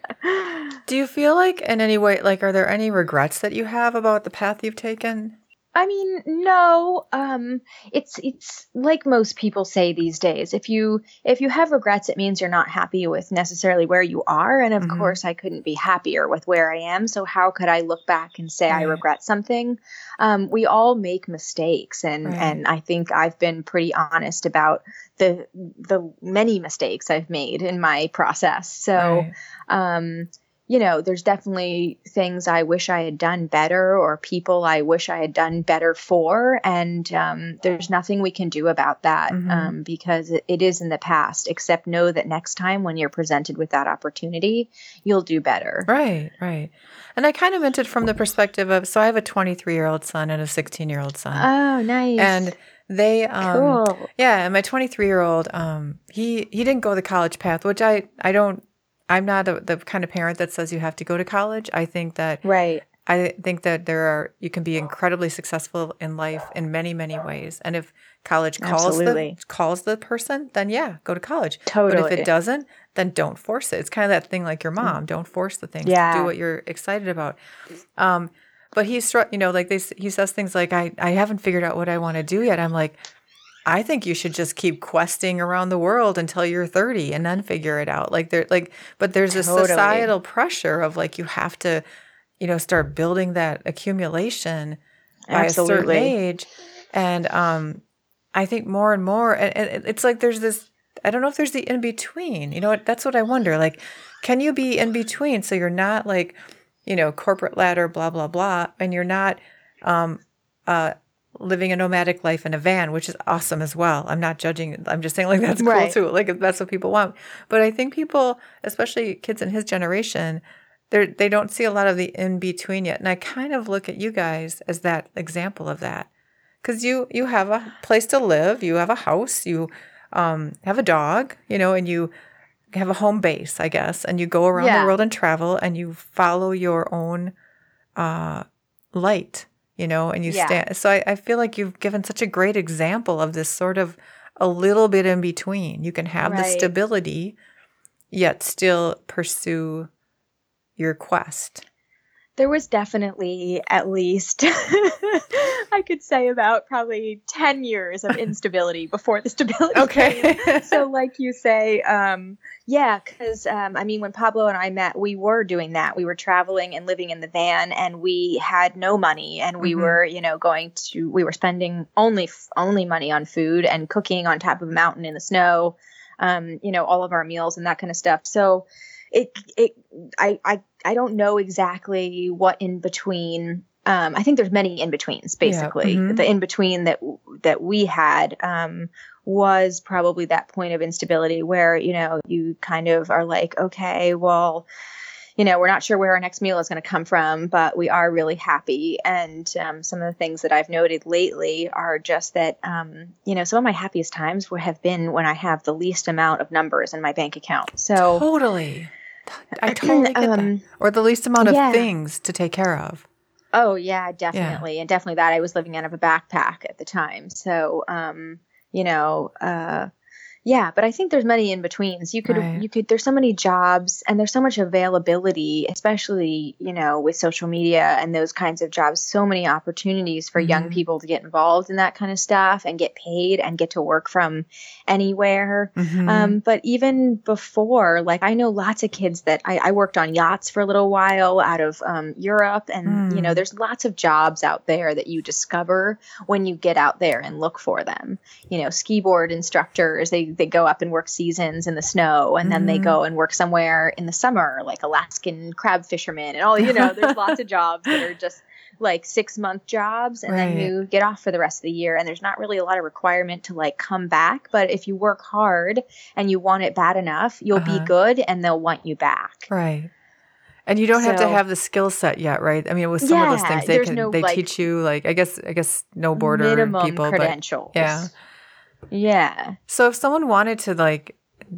Do you feel like in any way, like, are there any regrets that you have about the path you've taken? I mean, no. Um, it's it's like most people say these days. If you if you have regrets, it means you're not happy with necessarily where you are. And of Mhm. course, I couldn't be happier with where I am. So how could I look back and say I regret something? Um, we all make mistakes, and Right. and I think I've been pretty honest about the the many mistakes I've made in my process. So Right. um, you know, there's definitely things I wish I had done better or people I wish I had done better for. And um, there's nothing we can do about that Mhm. um, because it, it is in the past, except know that next time when you're presented with that opportunity, you'll do better. Right, right. And I kind of meant it from the perspective of so I have a 23 year old son and a 16 year old son. Oh, nice. and they, um, cool. yeah, and my 23 year old, um, he he didn't go the college path, which I I don't. I'm not a, the kind of parent that says you have to go to college. I think that Right. I think that there are you can be incredibly successful in life in many many ways, and if college calls Absolutely. the calls the person, then yeah, go to college. Totally. But if it doesn't, then don't force it. It's kind of that thing like your mom. Don't force the things. Yeah. Do what you're excited about. Um, but he's you know like they he says things like I I haven't figured out what I want to do yet. I'm like. I think you should just keep questing around the world until you're 30 and then figure it out. Like there like but there's a Totally. societal pressure of like you have to you know start building that accumulation by a certain Absolutely. age and um i think more and more and, and it's like there's this i don't know if there's the in between you know what that's what i wonder like can you be in between so you're not like you know corporate ladder blah blah blah and you're not um uh living a nomadic life in a van which is awesome as well. I'm not judging i'm just saying like that's cool Right. too. Like that's what people want. But i think people especially kids in his generation they they don't see a lot of the in between yet. And i kind of look at you guys as that example of that. Because you you have a place to live you have a house you um, have a dog you know and you have a home base i guess. And you go around Yeah. the world and travel and you follow your own uh, light you know and you Yeah. stand so I, I feel like you've given such a great example of this sort of a little bit in between. You can have the stability yet still pursue your quest there was definitely at least I could say about probably 10 years of instability before the stability came. okay so like you say um yeah because um i mean when pablo and i met we were doing that we were traveling and living in the van and we had no money and we Mhm. were you know going to we were spending only only money on food and cooking on top of a mountain in the snow um you know all of our meals and that kind of stuff so it it i i i don't know exactly what in between um, I think there's many in betweens, basically. mhm. The in between that that we had um, was probably that point of instability where you know you kind of are like, okay, well, you know, we're not sure where our next meal is going to come from, but we are really happy. And um, some of the things that I've noted lately are just that, um, you know, some of my happiest times would have been when I have the least amount of numbers in my bank account. So. totally i totally get that Um, or the least amount of yeah. things to take care of Oh yeah, definitely, and definitely that I was living out of a backpack at the time. So, um, you know, uh, yeah, but I think there's many in betweens. You could, Right. you could. There's so many jobs, and there's so much availability, especially you know with social media and those kinds of jobs. So many opportunities for young Mhm. people to get involved in that kind of stuff and get paid and get to work from anywhere. Mhm. Um, but even before, like I know lots of kids that I, I worked on yachts for a little while out of um, Europe, and you know, Mm. there's lots of jobs out there that you discover when you get out there and look for them. You know, ski board instructors they they go up and work seasons in the snow, and then they Mhm. go and work somewhere in the summer, like Alaskan crab fishermen, and all. You know, there's lots of jobs that are just like six month jobs and then you get off for the rest of the year and there's not really a lot of requirement to like come back but if you work hard and you want it bad enough you'll be Uh-huh. good and they'll want you back Right. And you don't have to have the skill set yet, right? I mean, with some of those things, they can no, they like, teach you like I guess I guess no border people, credentials but yeah so if someone wanted to like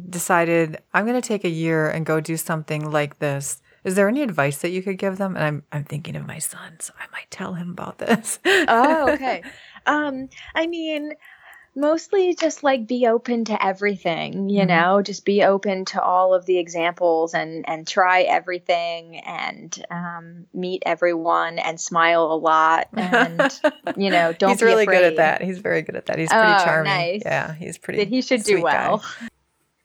decided I'm going to take a year and go do something like this, is there any advice that you could give them? And I'm I'm thinking of my son, so I might tell him about this. oh okay um i mean mostly just like be open to everything you Mhm. know just be open to all of the examples and and try everything and um, meet everyone and smile a lot and you know don't he's really good at that. He's very good at that. He's pretty Oh, charming. nice. Yeah, he's pretty. that he should do well guy.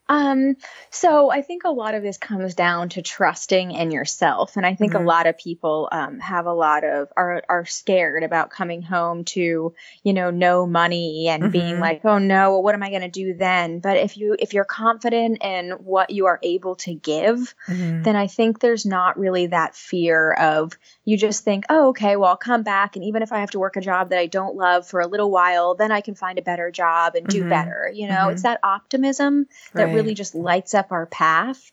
Um, so I think a lot of this comes down to trusting in yourself, and I think Mhm. a lot of people um, have a lot of are are scared about coming home to you know no money and being Mhm. like, oh no, well, what am I going to do then? But if you if you're confident in what you are able to give, Mhm. then I think there's not really that fear of you just think, oh, okay, well, I'll come back. And even if I have to work a job that I don't love for a little while, then I can find a better job and do Mhm. better. You know, Mhm. it's that optimism that really just lights up our path.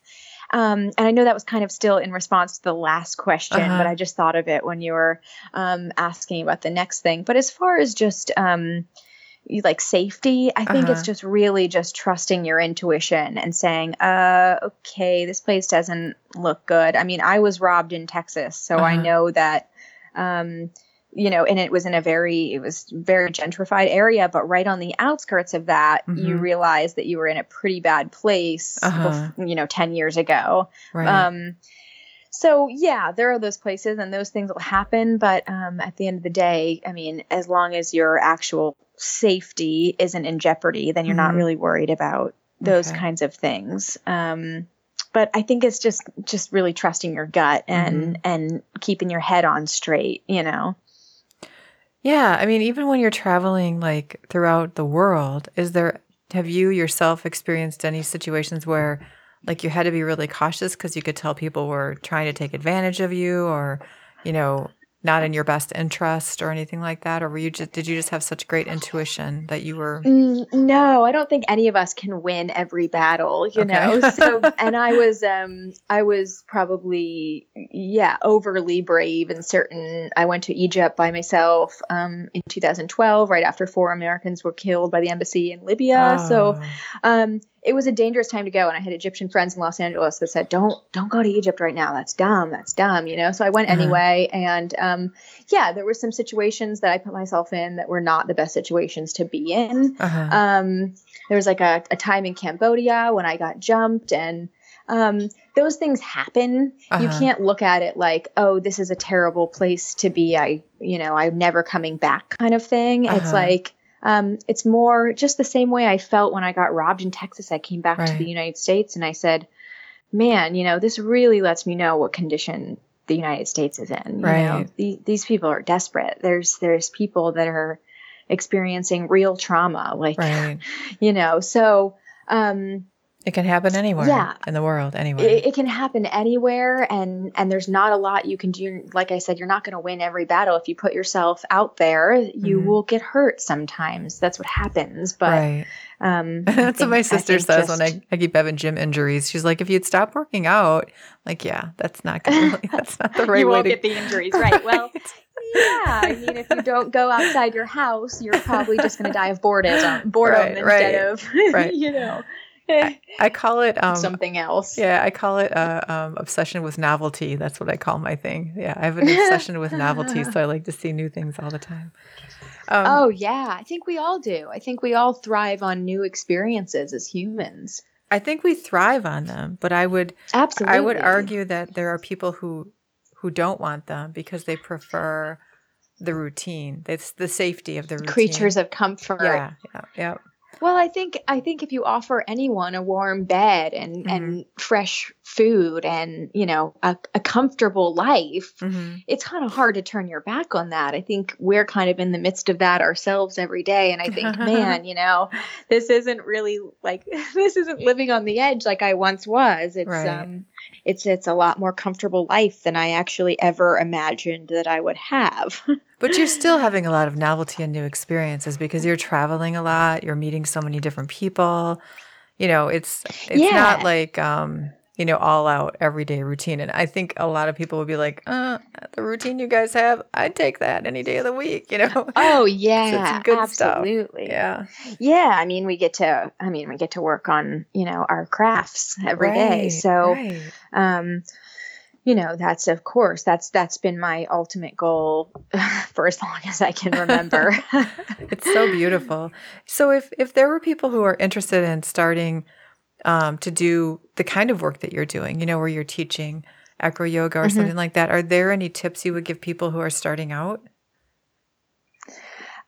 Um, and I know that was kind of still in response to the last question, Uh-huh. but I just thought of it when you were um, asking about the next thing. But as far as just um, like safety, I think it's Uh-huh. just really just trusting your intuition and saying, uh, okay, this place doesn't look good. I mean, I was robbed in Texas, so I Uh-huh. know that, um, you know, and it was in a very, it was very gentrified area, but right on the outskirts of that, you Mhm. realize that you were in a pretty bad place, Uh-huh. bef- you know, 10 years ago. Right. Um, so yeah, there are those places and those things will happen. But um, at the end of the day, I mean, as long as your actual safety isn't in jeopardy, then you're not Mhm. really worried about those Okay. kinds of things. Um, but I think it's just just really trusting your gut and and keeping your head on straight. You know. Yeah, I mean, even when you're traveling like throughout the world, is there have you yourself experienced any situations where like you had to be really cautious because you could tell people were trying to take advantage of you or, you know, not in your best interest or anything like that? Or were you just did you just have such great intuition that you were Mm, no, I don't think any of us can win every battle, you Okay. know. So, and I was, um, I was probably, yeah, overly brave and certain. I went to Egypt by myself, um, in 2012, right after four Americans were killed by the embassy in Libya. So, Oh, um, it was a dangerous time to go, and I had Egyptian friends in Los Angeles that said, "Don't, don't go to Egypt right now. That's dumb. That's dumb." You know. So I went Uh-huh. anyway, and um, yeah, there were some situations that I put myself in that were not the best situations to be in. uh-huh. Um, there was like a, a time in Cambodia when I got jumped, and um, those things happen. You Uh-huh. can't look at it like, "Oh, this is a terrible place to be." I, you know, I'm never coming back, kind of thing. It's Uh-huh. like um, it's more just the same way I felt when I got robbed in Texas. I came back to the United States and I said, man, you know, this really lets me know what condition the United States is in. You know, Right. the, these people are desperate. There's, there's people that are experiencing real trauma, like, right. you know, so, um, It can happen anywhere Yeah. in the world, anywhere. it, it can happen anywhere and and there's not a lot you can do like i said you're not going to win every battle if you put yourself out there you Mhm. will get hurt sometimes that's what happens but right. um That's what my sister think says when I, I keep having gym injuries. She's like, if you'd stop working out, like, yeah, that's not gonna really, that's not the right you way won't to get the injuries right well yeah i mean if you don't go outside your house you're probably just going to die of boredom boredom Right, instead right, of right. you know I call it um something else yeah, I call it uh, um, obsession with novelty. That's what I call my thing. Yeah, I have an obsession with novelty, so I like to see new things all the time. Um, oh yeah i think we all do i think we all thrive on new experiences as humans I think we thrive on them, but I would absolutely I would argue that there are people who who don't want them because they prefer the routine. It's the safety of the routine. creatures of comfort Yeah, yeah, yeah. Well, I think I think if you offer anyone a warm bed and and fresh food and you know a, a comfortable life, hmm it's kind of hard to turn your back on that. I think we're kind of in the midst of that ourselves every day, and I think, man, you know, this isn't really like this isn't living on the edge like I once was. It's Right. um, it's it's a lot more comfortable life than I actually ever imagined that I would have. But you're still having a lot of novelty and new experiences because you're traveling a lot. You're meeting so many different people. You know, it's it's Yeah. not like um, you know, all out everyday routine. And I think a lot of people would be like, uh, the routine you guys have, I'd take that any day of the week, you know? oh yeah, good stuff. absolutely. yeah. Yeah, I mean, we get to, I mean, we get to work on, you know, our crafts every day. Right, So, right. um, you know, that's of course that's that's been my ultimate goal for as long as I can remember. It's so beautiful. So if if there were people who are interested in starting um, to do the kind of work that you're doing, you know, where you're teaching acro yoga or Mhm. something like that, are there any tips you would give people who are starting out?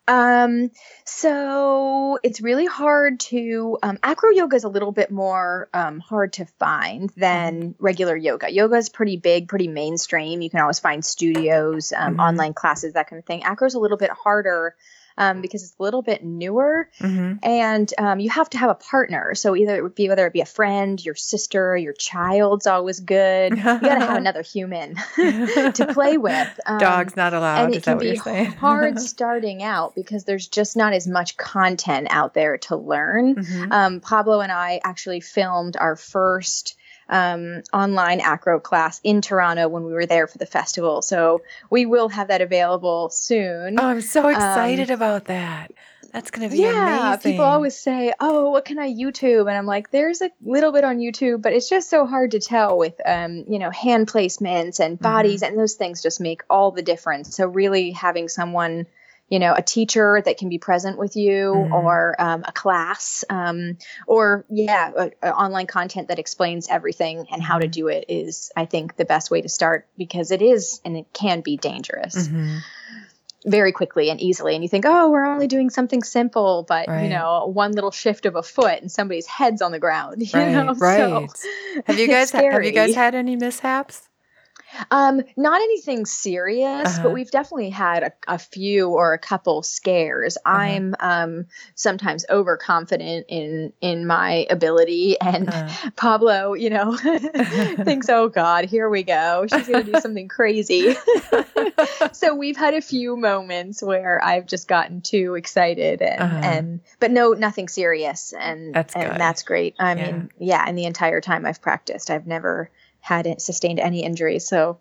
Um, so it's really hard to um, acro yoga is a little bit more um, hard to find than Mm-hmm. regular yoga. Yoga is pretty big, pretty mainstream. You can always find studios, um, Mhm. online classes, that kind of thing. Acro is a little bit harder um, because it's a little bit newer, hmm and um, you have to have a partner. So either it would be whether it be a friend, your sister, your child's always good. You got to have another human to play with. Um, Dogs not allowed. and Is it that can what be hard starting out because there's just not as much content out there to learn. Mhm. Um, Pablo and I actually filmed our first um, online acro class in Toronto when we were there for the festival. So we will have that available soon. Oh, I'm so excited about that. That's going to be Um, yeah, amazing. people always say, "Oh, what can I YouTube?" And I'm like, "There's a little bit on YouTube, but it's just so hard to tell with, um, you know, hand placements and bodies, and those things just make all the difference." So really having someone, you know, a teacher that can be present with you, Mhm. or um, a class, um, or yeah, a, a online content that explains everything and how to Mhm. do it is, I think, the best way to start because it is and it can be dangerous Mhm. very quickly and easily and you think oh we're only doing something simple but Right. you know one little shift of a foot and somebody's head's on the ground you Right, know right. So, Have you guys ha- have you guys had any mishaps? Um not anything serious Uh-huh. but we've definitely had a, a few or a couple scares Uh-huh. i'm um sometimes overconfident in in my ability and Uh, pablo you know thinks oh god here we go she's gonna do something crazy so we've had a few moments where I've just gotten too excited and, Uh-huh. and but no nothing serious and That's and good. that's great. I Yeah. mean, yeah, and the entire time I've practiced, I've never had it, sustained any injuries. So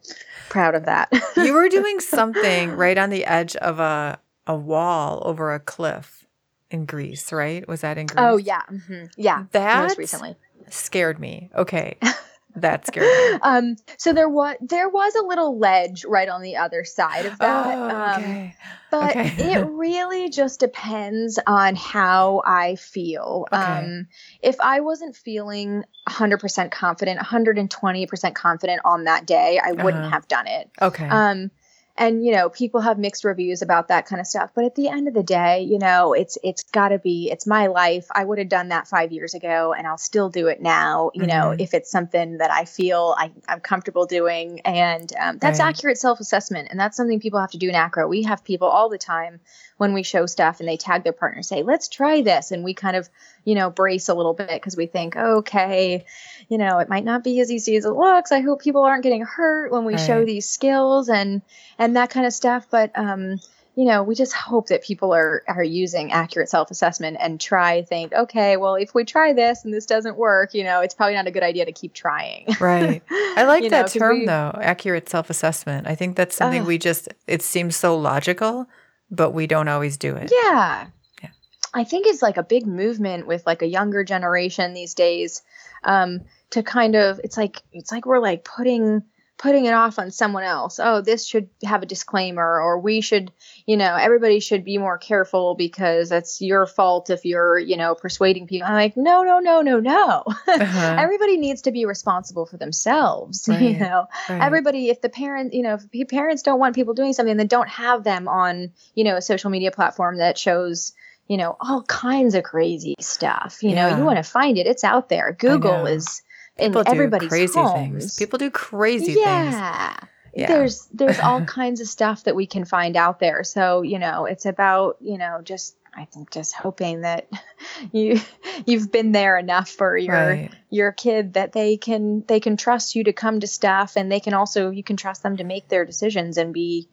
proud of that. you were doing something right on the edge of a a wall over a cliff in Greece, right? Was that in Greece? oh yeah, mhm, yeah. that Most recently. scared me. Okay, that scared me. Um, so there was there was a little ledge right on the other side of that. oh, Um, okay. but Okay. it really just depends on how I feel. Okay. Um, if I wasn't feeling 100% confident, 120% confident on that day, I wouldn't Uh-huh. have done it. okay. Um, and you know, people have mixed reviews about that kind of stuff. But at the end of the day, you know, it's it's got to be it's my life. I would have done that five years ago, and I'll still do it now. You know, Mhm. if it's something that I feel I, I'm comfortable doing, and um, that's Right. accurate self assessment, and that's something people have to do in acro. We have people all the time when we show stuff, and they tag their partner, say, "Let's try this," and we kind of you know brace a little bit because we think, okay, you know, it might not be as easy as it looks. I hope people aren't getting hurt when we show these skills and and that kind of stuff. But um, you know, we just hope that people are are using accurate self assessment and try think, okay, well, if we try this and this doesn't work, you know, it's probably not a good idea to keep trying. Right. I like that know, term we- though, accurate self assessment. I think that's something Ugh. we just, it seems so logical, but we don't always do it. Yeah. Yeah. I think it's like a big movement with like a younger generation these days um, to kind of it's like it's like we're like putting putting it off on someone else. Oh, this should have a disclaimer or we should, you know, everybody should be more careful because that's your fault if you're, you know, persuading people. I'm like, no, no, no, no, no. Uh-huh. Everybody needs to be responsible for themselves, you know Right. everybody if the parent you know if parents don't want people doing something then don't have them on you know a social media platform that shows you know all kinds of crazy stuff you know Yeah. you want to find it it's out there google is in People do everybody's crazy homes things. People do crazy things. yeah Yeah. there's there's all kinds of stuff that we can find out there so you know it's about you know just i think just hoping that you you've been there enough for your right. your kid that they can they can trust you to come to stuff and they can also you can trust them to make their decisions and be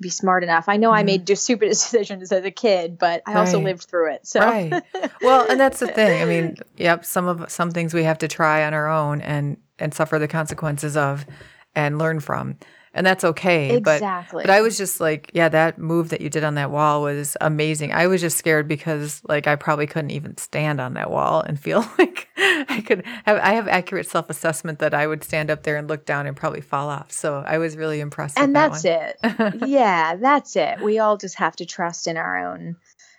be smart enough. I know I Mhm. made just stupid decisions as a kid, but I also lived through it. So Right. Well, and that's the thing. I mean, yep, some of some things we have to try on our own and and suffer the consequences of and learn from. And that's okay. But exactly. But I was just like, yeah, that move that you did on that wall was amazing. I was just scared because like I probably couldn't even stand on that wall and feel like I could have I have accurate self-assessment that I would stand up there and look down and probably fall off. So I was really impressed and with that that's one. it. yeah, that's it. We all just have to trust in our own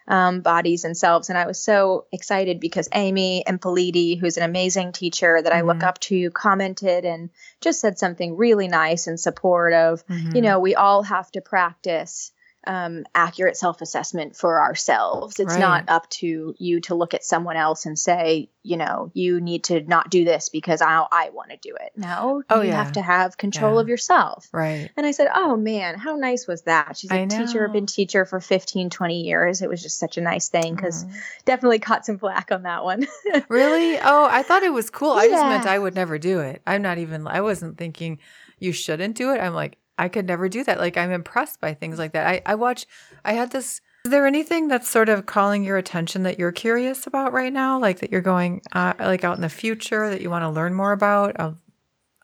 um, bodies and selves. And I was so excited because Amy and Politi, who's an amazing teacher that I look Mhm. up to, commented and just said something really nice and supportive. Mhm. you know we all have to practice um, accurate self assessment for ourselves. It's Right. not up to you to look at someone else and say, you know, you need to not do this because I, I want to do it. No, Oh, you yeah. have to have control Yeah. of yourself. Right. And I said, oh man, how nice was that? She's a teacher, know. been teacher for 15, 20 years. It was just such a nice thing because Mhm. definitely caught some flack on that one. Really? Oh, I thought it was cool. I just meant I would never do it. I'm not even, I wasn't thinking you shouldn't do it. I'm like, I could never do that. Like, I'm impressed by things like that. I, I watch, I had this. Is there anything that's sort of calling your attention that you're curious about right now? Like that you're going, uh, like out in the future that you want to learn more about? Or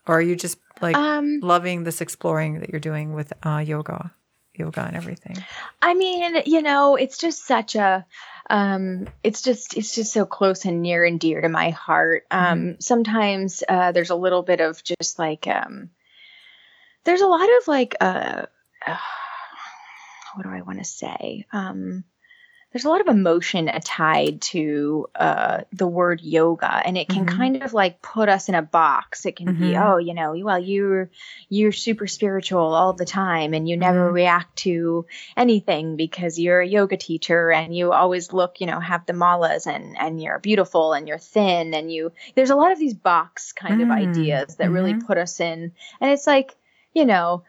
are you just like um, loving this exploring that you're doing with uh, yoga, yoga and everything? I mean, you know, it's just such a um it's just it's just so close and near and dear to my heart. Um sometimes uh there's a little bit of just like um there's a lot of like uh, uh what do I want to say? Um there's a lot of emotion tied to uh, the word yoga, and it can Mhm. kind of like put us in a box. It can be, Mhm. oh, you know, well, you're you're super spiritual all the time, and you never Mhm. react to anything because you're a yoga teacher, and you always look, you know, have the malas, and and you're beautiful, and you're thin, and you. There's a lot of these box kind of Mm. ideas that really Mhm. put us in, and it's like, you know,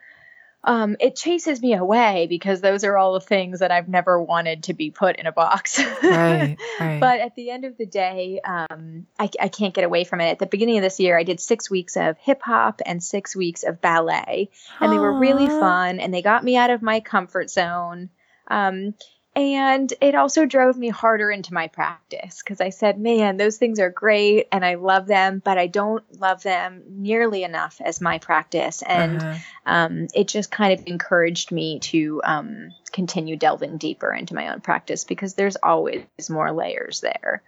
um, it chases me away because those are all the things that I've never wanted to be put in a box. Right, right. but at the end of the day, um, I, I can't get away from it. At the beginning of this year, I did six weeks of hip hop and six weeks of ballet, and they were really fun and they got me out of my comfort zone. Um, and it also drove me harder into my practice because I said, man, those things are great and I love them, but I don't love them nearly enough as my practice. And Uh-huh. um, it just kind of encouraged me to um, continue delving deeper into my own practice because there's always more layers there.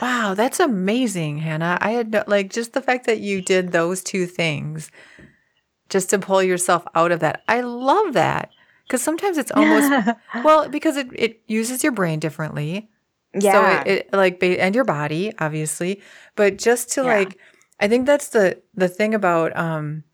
Wow, that's amazing, Hannah. I had no, like just the fact that you did those two things just to pull yourself out of that. I love that because sometimes it's almost well because it it uses your brain differently. yeah. So it, it like and your body obviously, but just to Yeah. like I think that's the the thing about um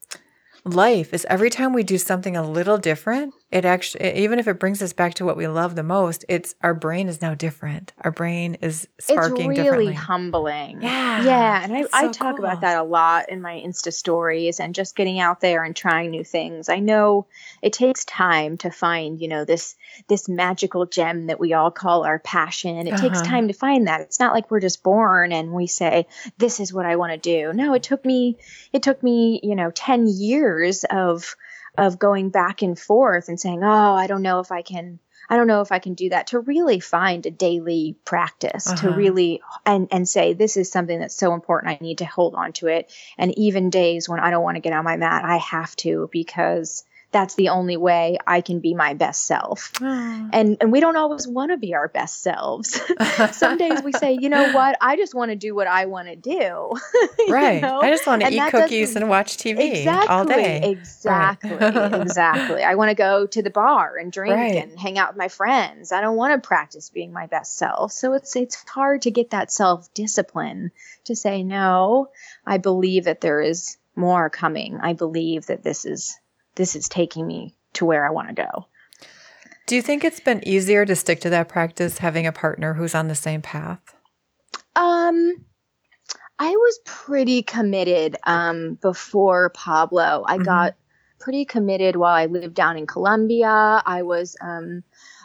life is every time we do something a little different, it actually even if it brings us back to what we love the most, it's our brain is now different. Our brain is sparking it's really humbling. Yeah, Yeah. And I, that's I talk cool. about that a lot in my Insta stories and just getting out there and trying new things. I know it takes time to find, you know, this this magical gem that we all call our passion. It takes Uh-huh. time to find that. It's not like we're just born and we say, this is what I want to do. No, it took me it took me, you know, 10 years of of going back and forth and saying, "Oh, I don't know if I can I don't know if I can do that." To really find a daily practice, to Uh-huh. really and and say this is something that's so important. I need to hold on to it. And even days when I don't want to get on my mat, I have to because that's the only way I can be my best self. And and we don't always want to be our best selves. Some days we say, "You know what? I just want to do what I want to do." Right. know? I just want to eat cookies and watch TV Exactly. all day. Exactly. Right. exactly. I want to go to the bar and drink Right. and hang out with my friends. I don't want to practice being my best self. So it's it's hard to get that self discipline to say no. I believe that there is more coming. I believe that this is this is taking me to where I want to go. Do you think it's been easier to stick to that practice having a partner who's on the same path? Um, I was pretty committed um, before Pablo. I Mhm. got pretty committed while I lived down in Colombia. I was um,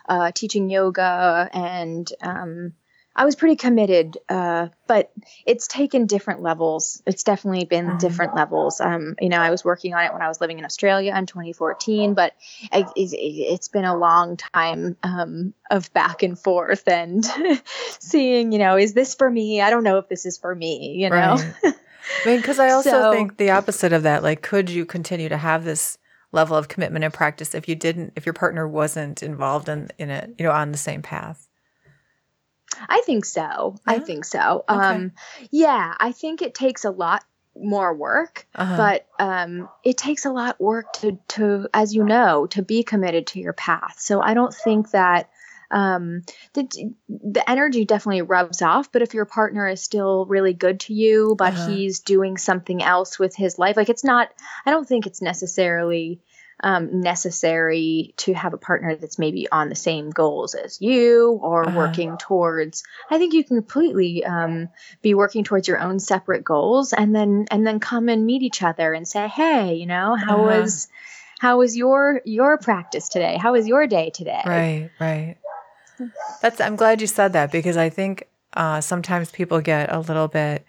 uh, teaching yoga and um, I was pretty committed, uh, but it's taken different levels. It's definitely been Mhm. different levels. Um, you know, I was working on it when I was living in Australia in 2014, but I, it, it's been a long time um, of back and forth and seeing, you know, is this for me? I don't know if this is for me, you know? Right. I mean, because I also So- think the opposite of that. Like, could you continue to have this level of commitment and practice if you didn't, if your partner wasn't involved in in it, you know, on the same path? I think so. I think so. Okay. Um, yeah, I think it takes a lot more work, Uh-huh. but um, it takes a lot work to, to, as you know, to be committed to your path. So I don't think that um, the, the energy definitely rubs off. But if your partner is still really good to you, but Uh-huh. he's doing something else with his life, like it's not, I don't think it's necessarily um, necessary to have a partner that's maybe on the same goals as you or uh-huh. working towards i think you can completely um, be working towards your own separate goals and then and then come and meet each other and say hey you know how uh-huh. was how was your your practice today how was your day today right right that's i'm glad you said that because i think uh, sometimes people get a little bit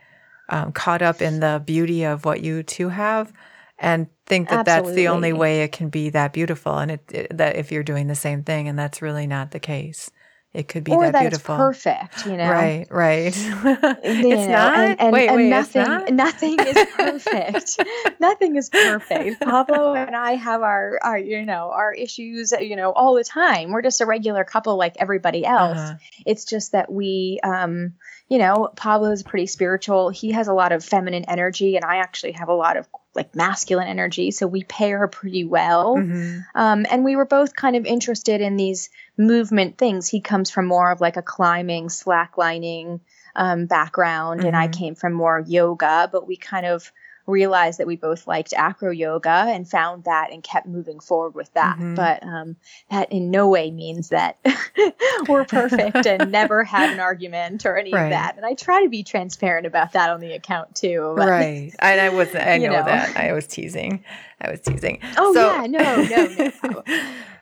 um, caught up in the beauty of what you two have and think that Absolutely. that's the only way it can be that beautiful and it, it, that if you're doing the same thing and that's really not the case it could be or that, that beautiful perfect you know right right it's know, not and, and, wait and wait nothing not? nothing is perfect nothing is perfect pablo and i have our our you know our issues you know all the time we're just a regular couple like everybody else uh-huh. it's just that we um you know, Pablo is pretty spiritual. He has a lot of feminine energy, and I actually have a lot of like masculine energy. So we pair pretty well. Mm-hmm. Um, and we were both kind of interested in these movement things. He comes from more of like a climbing, slacklining um, background, mm-hmm. and I mm-hmm. came from more yoga, but we kind of realized that we both liked acro yoga and found that and kept moving forward with that. Mm-hmm. But um, that in no way means that we're perfect and never had an argument or any right. of that. And I try to be transparent about that on the account too. But, right. And I was, I know, know, that. I was teasing. I was teasing. Oh, so, yeah. No, no, no.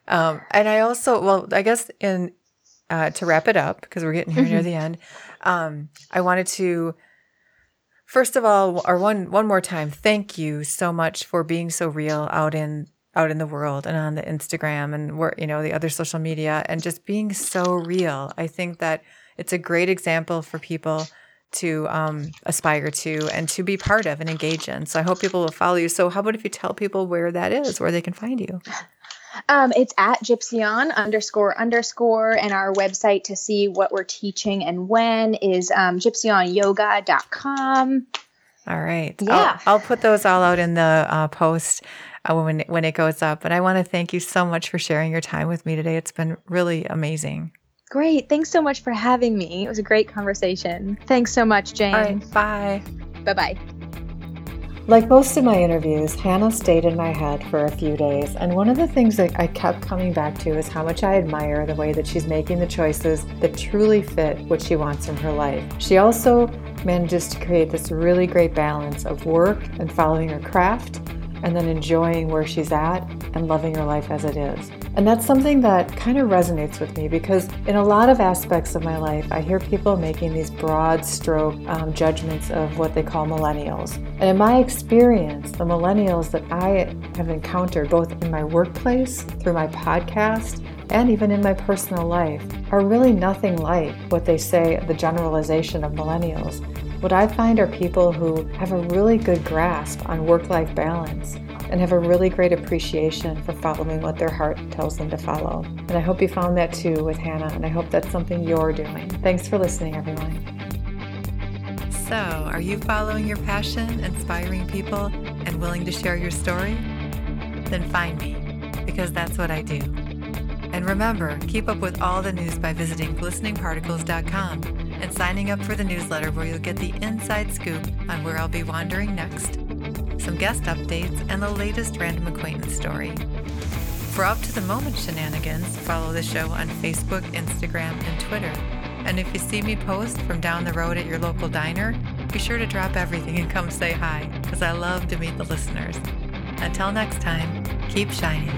um, and I also, well, I guess in, uh, to wrap it up, because we're getting here near mm-hmm. the end, um, I wanted to First of all, or one one more time, thank you so much for being so real out in out in the world and on the Instagram and where you know the other social media and just being so real. I think that it's a great example for people to um, aspire to and to be part of and engage in. So I hope people will follow you. So how about if you tell people where that is, where they can find you? Um, it's at gypsyon underscore underscore, and our website to see what we're teaching and when is um, gypsyonyoga.com. All right. Yeah. I'll, I'll, put those all out in the uh, post uh, when, when it goes up. But I want to thank you so much for sharing your time with me today. It's been really amazing. Great. Thanks so much for having me. It was a great conversation. Thanks so much, Jane. Right. Bye. Bye bye. Like most of my interviews, Hannah stayed in my head for a few days, and one of the things that I kept coming back to is how much I admire the way that she's making the choices that truly fit what she wants in her life. She also manages to create this really great balance of work and following her craft and then enjoying where she's at and loving her life as it is. And that's something that kind of resonates with me because in a lot of aspects of my life, I hear people making these broad stroke um, judgments of what they call millennials. And in my experience, the millennials that I have encountered both in my workplace, through my podcast, and even in my personal life are really nothing like what they say the generalization of millennials. What I find are people who have a really good grasp on work life balance and have a really great appreciation for following what their heart tells them to follow. And I hope you found that too with Hannah, and I hope that's something you're doing. Thanks for listening, everyone. So, are you following your passion, inspiring people, and willing to share your story? Then find me, because that's what I do. And remember, keep up with all the news by visiting glisteningparticles.com and signing up for the newsletter where you'll get the inside scoop on where I'll be wandering next, some guest updates, and the latest random acquaintance story. For up to the moment shenanigans, follow the show on Facebook, Instagram, and Twitter. And if you see me post from down the road at your local diner, be sure to drop everything and come say hi, because I love to meet the listeners. Until next time, keep shining.